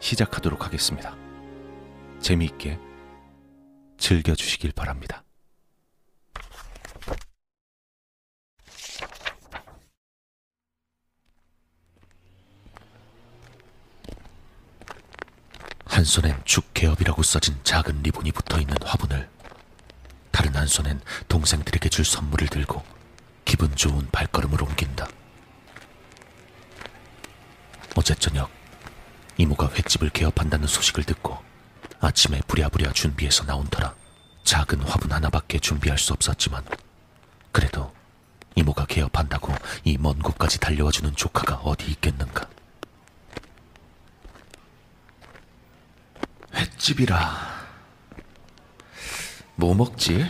시작하도록 하겠습니다. 재미있게 즐겨주시길 바랍니다. 한 손엔 축개업이라고 써진 작은 리본이 붙어 있는 화분을 다른 한 손엔 동생들에게 줄 선물을 들고 기분 좋은 발걸음을 옮긴다. 어제 저녁 이모가 횟집을 개업한다는 소식을 듣고 아침에 부랴부랴 준비해서 나온 터라 작은 화분 하나밖에 준비할 수 없었지만 그래도 이모가 개업한다고 이 먼 곳까지 달려와주는 조카가 어디 있겠는가. 횟집이라 뭐 먹지?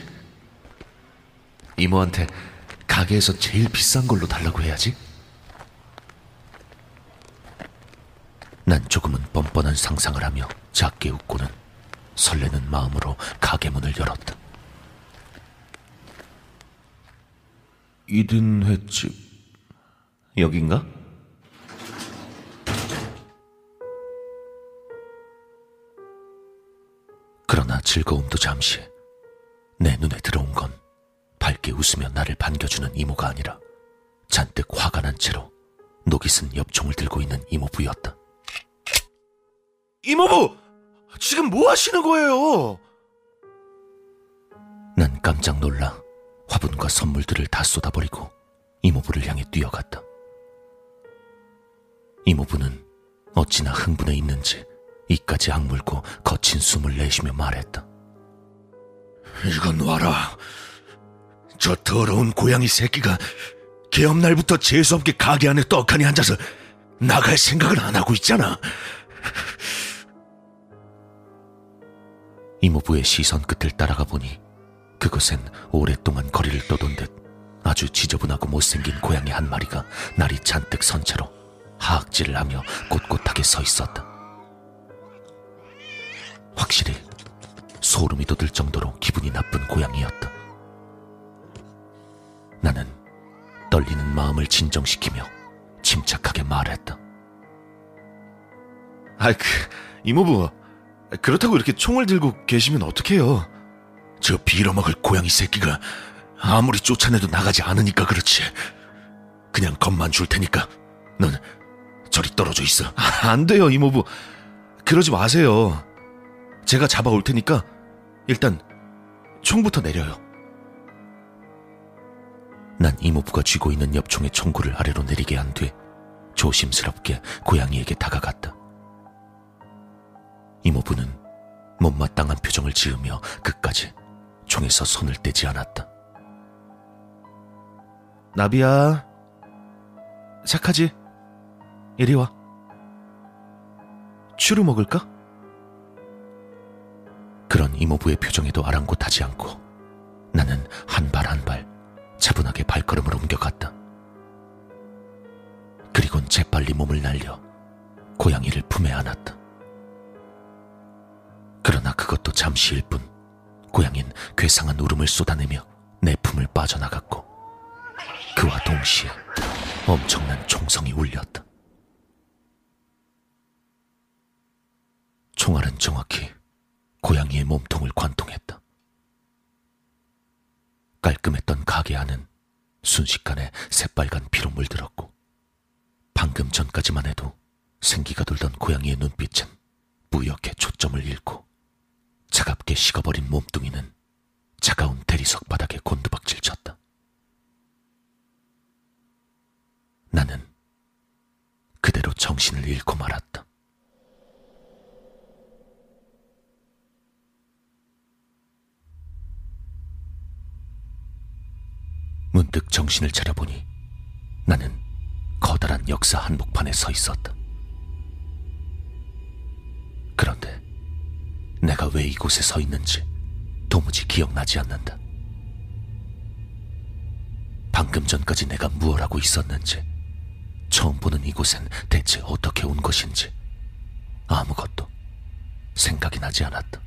이모한테 가게에서 제일 비싼 걸로 달라고 해야지. 난 조금은 뻔뻔한 상상을 하며 작게 웃고는 설레는 마음으로 가게 문을 열었다. 이든 횟집 여긴가? 그러나 즐거움도 잠시 내 눈에 들어온 건 밝게 웃으며 나를 반겨주는 이모가 아니라 잔뜩 화가 난 채로 녹이 쓴 엽총을 들고 있는 이모부였다. 이모부! 지금 뭐 하시는 거예요? 난 깜짝 놀라 화분과 선물들을 다 쏟아버리고 이모부를 향해 뛰어갔다. 이모부는 어찌나 흥분해 있는지 이까지 악물고 거친 숨을 내쉬며 말했다. 이건 놔라. 저 더러운 고양이 새끼가 개업날부터 재수없게 가게 안에 떡하니 앉아서 나갈 생각을 안 하고 있잖아. 이모부의 시선 끝을 따라가 보니 그곳엔 오랫동안 거리를 떠돈 듯 아주 지저분하고 못생긴 고양이 한 마리가 날이 잔뜩 선 채로 하악질을 하며 꼿꼿하게 서 있었다. 확실히 소름이 돋을 정도로 기분이 나쁜 고양이였다. 나는 떨리는 마음을 진정시키며 침착하게 말했다. 아, 그, 이모부. 그렇다고 이렇게 총을 들고 계시면 어떡해요? 저 빌어먹을 고양이 새끼가 아무리 쫓아내도 나가지 않으니까 그렇지. 그냥 겁만 줄 테니까 넌 저리 떨어져 있어. 아, 안 돼요, 이모부. 그러지 마세요. 제가 잡아올 테니까 일단 총부터 내려요. 난 이모부가 쥐고 있는 엽총의 총구를 아래로 내리게 한 뒤 조심스럽게 고양이에게 다가갔다. 이모부는 못마땅한 표정을 지으며 끝까지 총에서 손을 떼지 않았다. 나비야, 착하지? 이리 와. 추루 먹을까? 그런 이모부의 표정에도 아랑곳하지 않고 나는 한 발 한 발 차분하게 발걸음을 옮겨갔다. 그리곤 재빨리 몸을 날려 고양이를 품에 안았다. 그러나 그것도 잠시일 뿐 고양이는 괴상한 울음을 쏟아내며 내 품을 빠져나갔고 그와 동시에 엄청난 총성이 울렸다. 총알은 정확히 고양이의 몸통을 관통했다. 깔끔했던 가게 안은 순식간에 새빨간 피로 물들었고 방금 전까지만 해도 생기가 돌던 고양이의 눈빛은 뿌옇게 잃고 차갑게 식어버린 몸뚱이는 차가운 대리석 바닥에 곤두박질 쳤다. 나는 그대로 정신을 잃고 말았다. 문득 정신을 차려보니 나는 커다란 역사 한복판에 서 있었다. 그런데 내가 왜 이곳에 서 있는지 도무지 기억나지 않는다. 방금 전까지 내가 무엇 하고 있었는지, 처음 보는 이곳엔 대체 어떻게 온 것인지 아무것도 생각이 나지 않았다.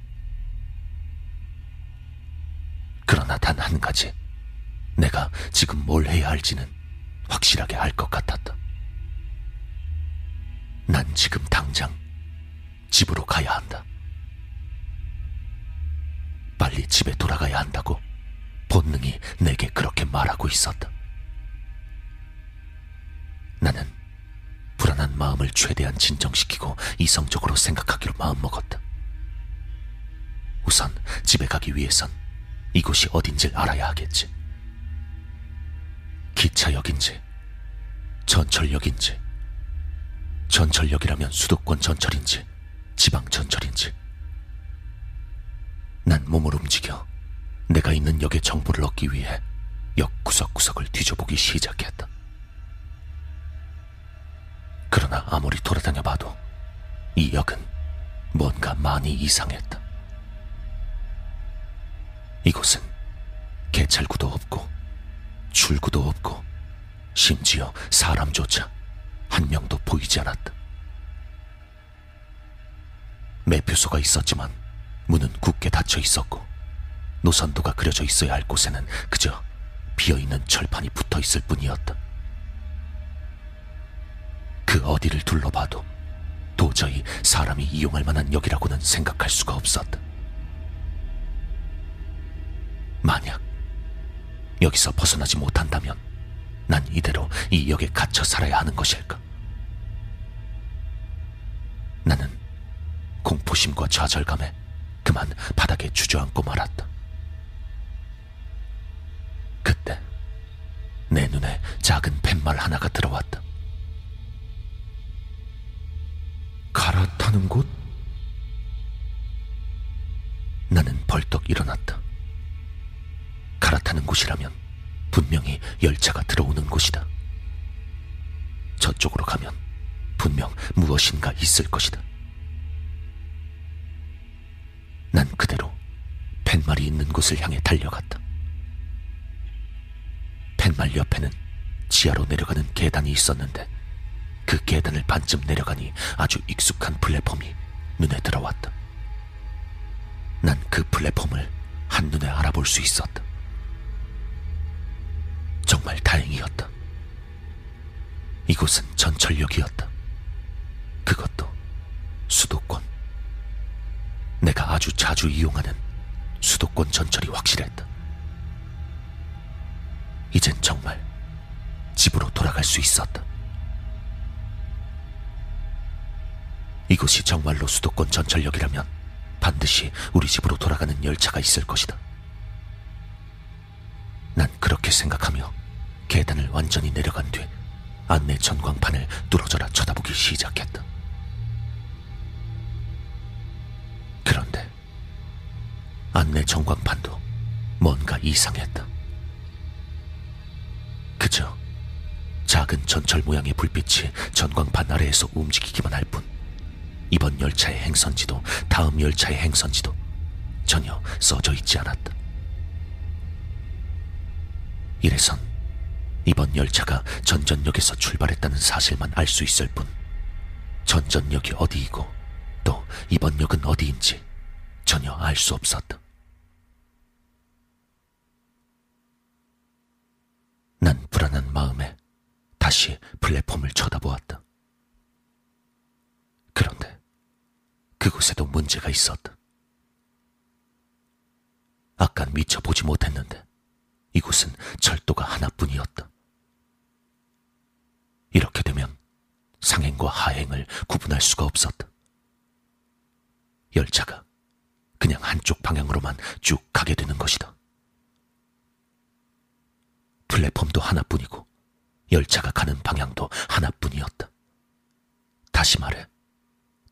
그러나 단 한 가지, 내가 지금 뭘 해야 할지는 확실하게 알 것 같았다. 난 지금 당장 집으로 가야 한다. 빨리 집에 돌아가야 한다고 본능이 내게 그렇게 말하고 있었다. 나는 불안한 마음을 최대한 진정시키고 이성적으로 생각하기로 마음먹었다. 우선 집에 가기 위해선 이곳이 어딘지를 알아야 하겠지. 기차역인지, 전철역인지, 전철역이라면 수도권 전철인지, 지방 전철인지. 난 몸을 움직여 내가 있는 역의 정보를 얻기 위해 역 구석구석을 뒤져보기 시작했다. 그러나 아무리 돌아다녀 봐도 이 역은 뭔가 많이 이상했다. 이곳은 개찰구도 없고 출구도 없고 심지어 사람조차 한 명도 보이지 않았다. 매표소가 있었지만 문은 굳게 닫혀 있었고 노선도가 그려져 있어야 할 곳에는 그저 비어있는 철판이 붙어 있을 뿐이었다. 그 어디를 둘러봐도 도저히 사람이 이용할 만한 역이라고는 생각할 수가 없었다. 만약 여기서 벗어나지 못한다면 난 이대로 이 역에 갇혀 살아야 하는 것일까? 나는 공포심과 좌절감에 그만 바닥에 주저앉고 말았다. 그때 내 눈에 작은 팻말 하나가 들어왔다. 갈아타는 곳? 나는 벌떡 일어났다. 갈아타는 곳이라면 분명히 열차가 들어오는 곳이다. 저쪽으로 가면 분명 무엇인가 있을 것이다. 난 그대로 팻말이 있는 곳을 향해 달려갔다. 팻말 옆에는 지하로 내려가는 계단이 있었는데 그 계단을 반쯤 내려가니 아주 익숙한 플랫폼이 눈에 들어왔다. 난 그 플랫폼을 한눈에 알아볼 수 있었다. 정말 다행이었다. 이곳은 전철역이었다. 그것도 수도권. 내가 아주 자주 이용하는 수도권 전철이 확실했다. 이젠 정말 집으로 돌아갈 수 있었다. 이곳이 정말로 수도권 전철역이라면 반드시 우리 집으로 돌아가는 열차가 있을 것이다. 난 그렇게 생각하며 계단을 완전히 내려간 뒤 안내 전광판을 뚫어져라 쳐다보기 시작했다. 안내 전광판도 뭔가 이상했다. 그저 작은 전철 모양의 불빛이 전광판 아래에서 움직이기만 할 뿐 이번 열차의 행선지도 다음 열차의 행선지도 전혀 써져 있지 않았다. 이래선 이번 열차가 전전역에서 출발했다는 사실만 알 수 있을 뿐 전전역이 어디이고 또 이번 역은 어디인지 전혀 알 수 없었다. 난 불안한 마음에 다시 플랫폼을 쳐다보았다. 그런데 그곳에도 문제가 있었다. 아깐 미처 보지 못했는데 이곳은 철도가 하나뿐이었다. 이렇게 되면 상행과 하행을 구분할 수가 없었다. 열차가 그냥 한쪽 방향으로만 쭉 가게 되는 것이다. 플랫폼도 하나뿐이고 열차가 가는 방향도 하나뿐이었다. 다시 말해,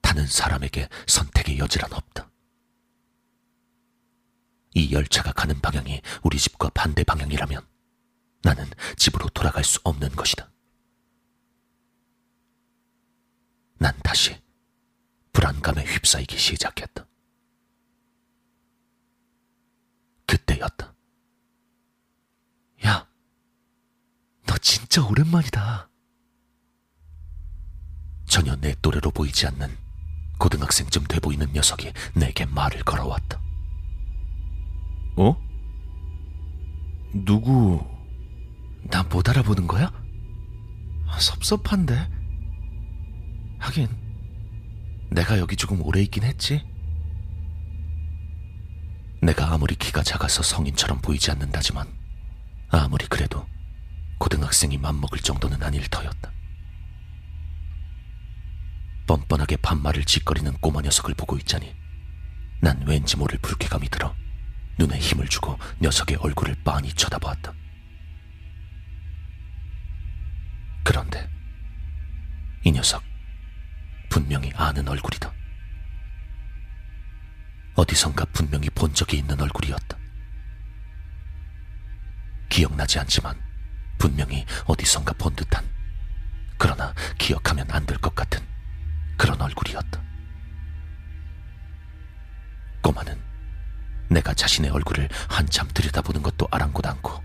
타는 사람에게 선택의 여지란 없다. 이 열차가 가는 방향이 우리 집과 반대 방향이라면 나는 집으로 돌아갈 수 없는 것이다. 난 다시 불안감에 휩싸이기 시작했다. 그때였다. 야, 너 진짜 오랜만이다. 전혀 내 또래로 보이지 않는 고등학생쯤 돼 보이는 녀석이 내게 말을 걸어왔다. 어? 누구? 나 못 알아보는 거야? 아, 섭섭한데. 하긴, 내가 여기 조금 오래 있긴 했지. 내가 아무리 키가 작아서 성인처럼 보이지 않는다지만 아무리 그래도 고등학생이 맘먹을 정도는 아닐 터였다. 뻔뻔하게 반말을 짓거리는 꼬마 녀석을 보고 있자니 난 왠지 모를 불쾌감이 들어 눈에 힘을 주고 녀석의 얼굴을 빤히 쳐다보았다. 그런데 이 녀석 분명히 아는 얼굴이다. 어디선가 분명히 본 적이 있는 얼굴이었다. 기억나지 않지만 분명히 어디선가 본 듯한 그러나 기억하면 안 될 것 같은 그런 얼굴이었다. 꼬마는 내가 자신의 얼굴을 한참 들여다보는 것도 아랑곳 않고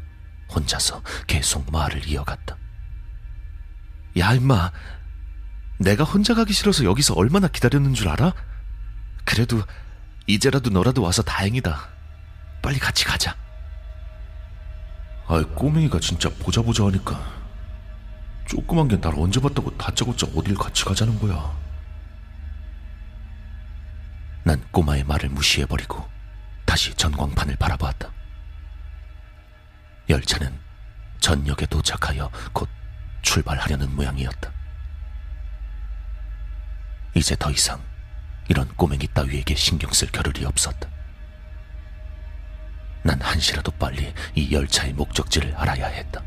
혼자서 계속 말을 이어갔다. 야, 임마. 내가 혼자 가기 싫어서 여기서 얼마나 기다렸는 줄 알아? 그래도 이제라도 너라도 와서 다행이다. 빨리 같이 가자. 아이, 꼬맹이가 진짜 보자 보자 하니까 조그만 게 날 언제 봤다고 다짜고짜 어딜 같이 가자는 거야. 난 꼬마의 말을 무시해버리고 다시 전광판을 바라보았다. 열차는 전역에 도착하여 곧 출발하려는 모양이었다. 이제 더 이상 이런 꼬맹이 따위에게 신경 쓸 겨를이 없었다. 난 한시라도 빨리 이 열차의 목적지를 알아야 했다.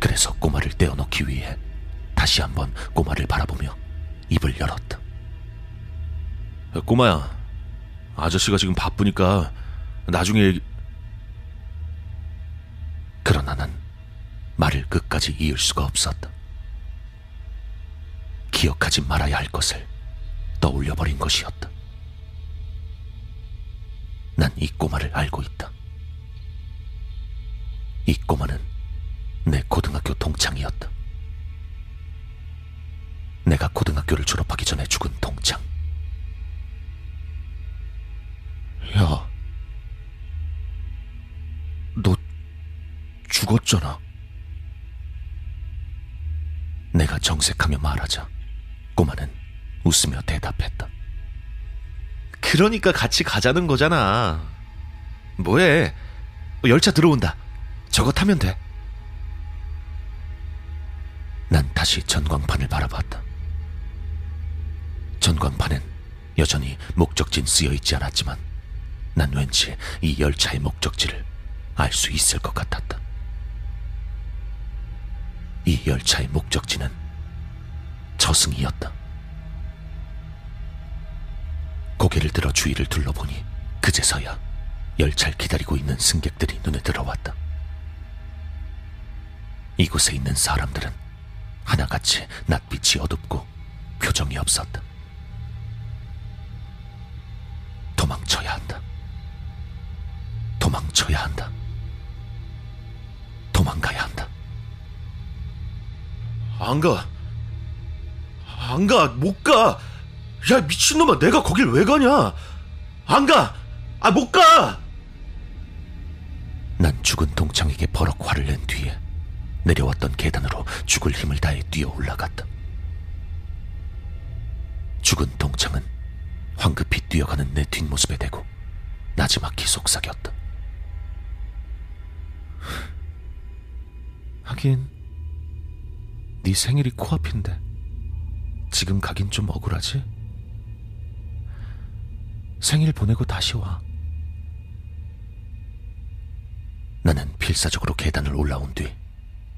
그래서 꼬마를 떼어놓기 위해 다시 한번 꼬마를 바라보며 입을 열었다. 야, 꼬마야. 아저씨가 지금 바쁘니까 나중에 얘기... 그러나 난 말을 끝까지 이을 수가 없었다. 기억하지 말아야 할 것을 떠올려버린 것이었다. 난 이 꼬마를 알고 있다. 이 꼬마는 내 고등학교 동창이었다. 내가 고등학교를 졸업하기 전에 죽은 동창. 야. 너 죽었잖아. 내가 정색하며 말하자 꼬마는 웃으며 대답했다. 그러니까 같이 가자는 거잖아. 뭐해? 열차 들어온다. 저거 타면 돼. 난 다시 전광판을 바라봤다. 전광판엔 여전히 목적지는 쓰여 있지 않았지만 난 왠지 이 열차의 목적지를 알 수 있을 것 같았다. 이 열차의 목적지는 저승이었다. 고개를 들어 주위를 둘러보니 그제서야 열차를 기다리고 있는 승객들이 눈에 들어왔다. 이곳에 있는 사람들은 하나같이 낯빛이 어둡고 표정이 없었다. 도망쳐야 한다. 도망쳐야 한다. 도망가야 한다. 안 가. 안 가. 못 가. 야, 미친놈아. 내가 거길 왜 가냐? 안 가. 아, 못 가. 난 죽은 동창에게 버럭 화를 낸 뒤에 내려왔던 계단으로 죽을 힘을 다해 뛰어 올라갔다. 죽은 동창은 황급히 뛰어가는 내 뒷모습에 대고 나지막히 속삭였다. 하긴 네 생일이 코앞인데 지금 가긴 좀 억울하지? 생일 보내고 다시 와. 나는 필사적으로 계단을 올라온 뒤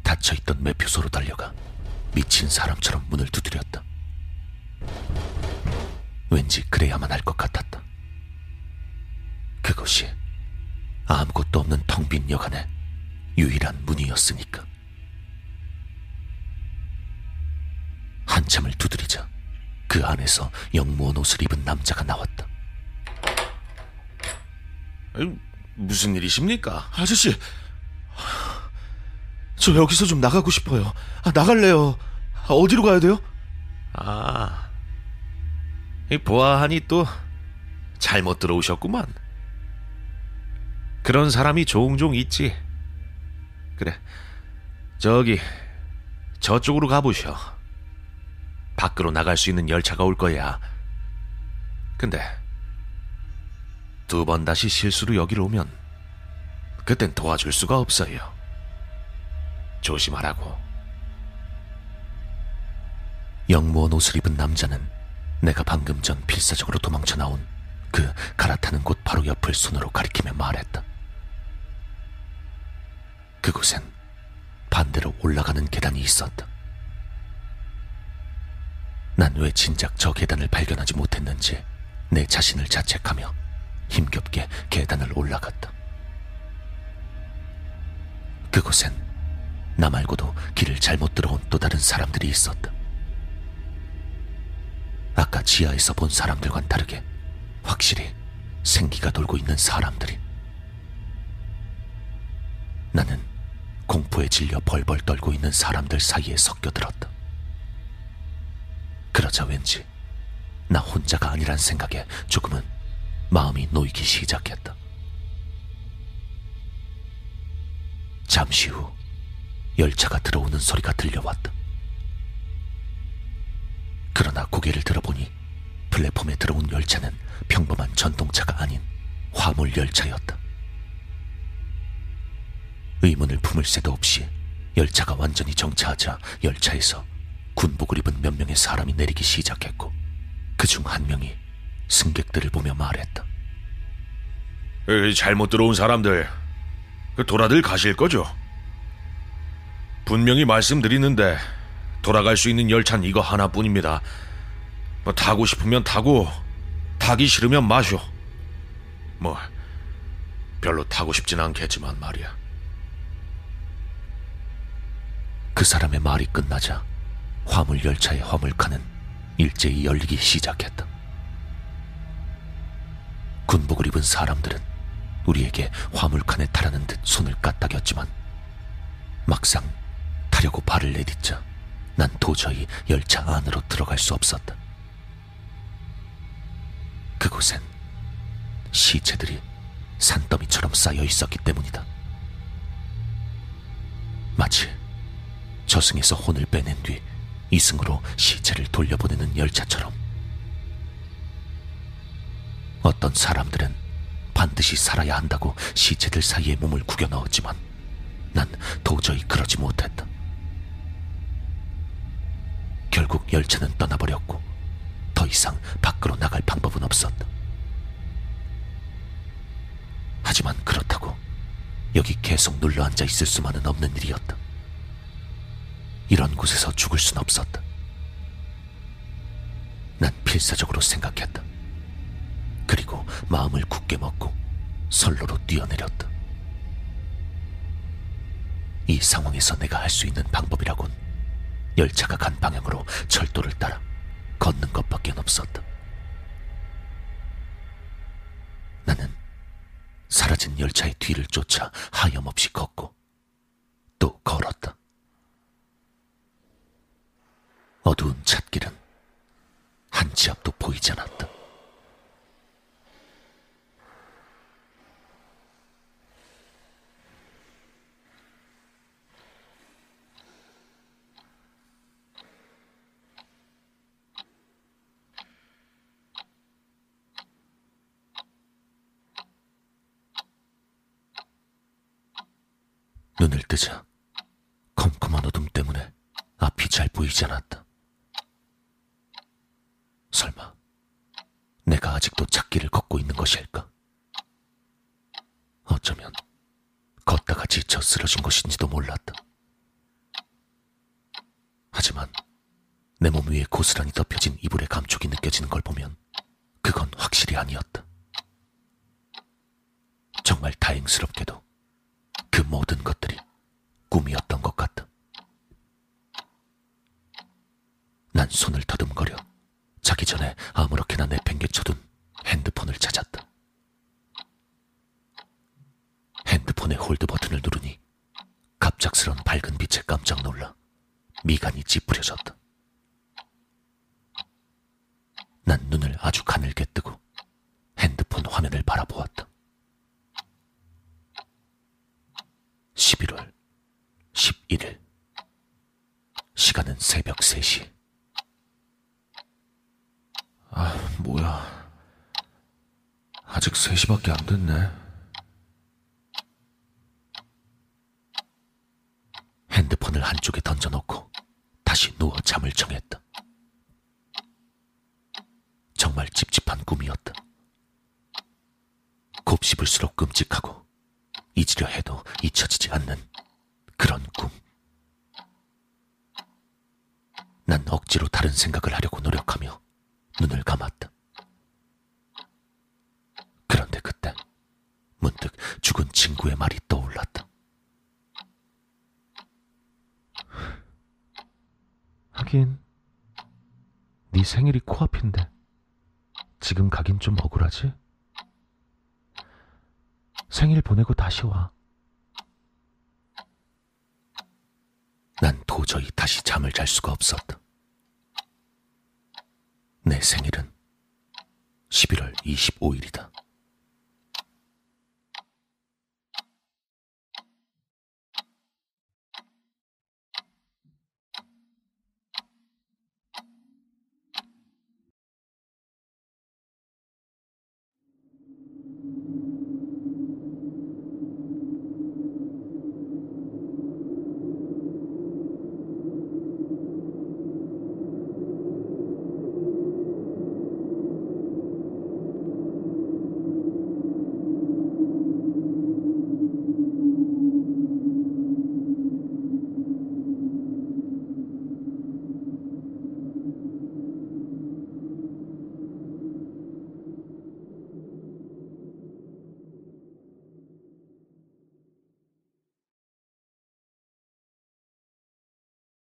닫혀있던 매표소로 달려가 미친 사람처럼 문을 두드렸다. 왠지 그래야만 할 것 같았다. 그것이 아무것도 없는 텅 빈 여간의 유일한 문이었으니까. 한참을 두드리자 그 안에서 영무원 옷을 입은 남자가 나왔다. 무슨 일이십니까? 아저씨, 저 여기서 좀 나가고 싶어요. 아, 나갈래요. 아, 어디로 가야 돼요? 아, 이 보아하니 또 잘못 들어오셨구만. 그런 사람이 종종 있지. 그래, 저기 저쪽으로 가보셔. 밖으로 나갈 수 있는 열차가 올 거야. 근데 두 번 다시 실수로 여기로 오면 그땐 도와줄 수가 없어요. 조심하라고. 영무원 옷을 입은 남자는 내가 방금 전 필사적으로 도망쳐 나온 그 갈아타는 곳 바로 옆을 손으로 가리키며 말했다. 그곳엔 반대로 올라가는 계단이 있었다. 난 왜 진작 저 계단을 발견하지 못했는지 내 자신을 자책하며 힘겹게 계단을 올라갔다. 그곳엔 나 말고도 길을 잘못 들어온 또 다른 사람들이 있었다. 아까 지하에서 본 사람들과는 다르게 확실히 생기가 돌고 있는 사람들이. 나는 공포에 질려 벌벌 떨고 있는 사람들 사이에 섞여들었다. 그러자 왠지 나 혼자가 아니란 생각에 조금은 마음이 놓이기 시작했다. 잠시 후 열차가 들어오는 소리가 들려왔다. 그러나 고개를 들어보니 플랫폼에 들어온 열차는 평범한 전동차가 아닌 화물 열차였다. 의문을 품을 새도 없이 열차가 완전히 정차하자 열차에서 군복을 입은 몇 명의 사람이 내리기 시작했고 그 중 한 명이 승객들을 보며 말했다. 에이, 잘못 들어온 사람들 그 돌아들 가실 거죠? 분명히 말씀드리는데 돌아갈 수 있는 열차는 이거 하나뿐입니다. 뭐 타고 싶으면 타고 타기 싫으면 마셔. 뭐 별로 타고 싶진 않겠지만 말이야. 그 사람의 말이 끝나자 화물 열차의 화물칸은 일제히 열리기 시작했다. 군복을 입은 사람들은 우리에게 화물칸에 타라는 듯 손을 까딱였지만 막상 타려고 발을 내딛자 난 도저히 열차 안으로 들어갈 수 없었다. 그곳엔 시체들이 산더미처럼 쌓여 있었기 때문이다. 마치 저승에서 혼을 빼낸 뒤 이승으로 시체를 돌려보내는 열차처럼 어떤 사람들은 반드시 살아야 한다고 시체들 사이에 몸을 구겨 넣었지만 난 도저히 그러지 못했다. 결국 열차는 떠나버렸고 더 이상 밖으로 나갈 방법은 없었다. 하지만 그렇다고 여기 계속 눌러 앉아 있을 수만은 없는 일이었다. 이런 곳에서 죽을 순 없었다. 난 필사적으로 생각했다. 그리고 마음을 굳게 먹고 선로로 뛰어내렸다. 이 상황에서 내가 할 수 있는 방법이라곤 열차가 간 방향으로 철도를 따라 걷는 것밖에 없었다. 나는 사라진 열차의 뒤를 쫓아 하염없이 걷고 또 걸었다. 어두운 찻길은 한 치 앞도 보이지 않았다. 눈을 뜨자 컴컴한 어둠 때문에 앞이 잘 보이지 않았다. 설마 내가 아직도 찾기를 걷고 있는 것일까? 어쩌면 걷다가 지쳐 쓰러진 것인지도 몰랐다. 하지만 내 몸 위에 고스란히 덮여진 이불의 감촉이 느껴지는 걸 보면 그건 확실히 아니었다. 정말 다행스럽게도 그 모든 것들이 꿈이었던 것 같다. 난 손을 더듬거려 자기 전에 아무렇게나 내팽개쳐둔 핸드폰을 찾았다. 핸드폰의 hold 버튼을 누르니 갑작스런 밝은 빛에 깜짝 놀라 미간이 찌푸려졌다. 난 눈을 아주 가늘게 뜨고 핸드폰 화면을 바라보았다. 11월 11일. 시간은 3시. 아, 뭐야. 아직 3시밖에 안 됐네. 핸드폰을 한쪽에 던져놓고 다시 누워 잠을 청했다. 정말 찝찝한 꿈이었다. 곱씹을수록 끔찍하고 잊으려 해도 잊혀지지 않는 그런 꿈. 난 억지로 다른 생각을 하려고 노력하며 눈을 감았다. 그런데 그때 문득 죽은 친구의 말이 떠올랐다. 하긴 네 생일이 코앞인데 지금 가긴 좀 억울하지? 생일 보내고 다시 와. 난 도저히 다시 잠을 잘 수가 없었다. 내 생일은 11월 25일이다.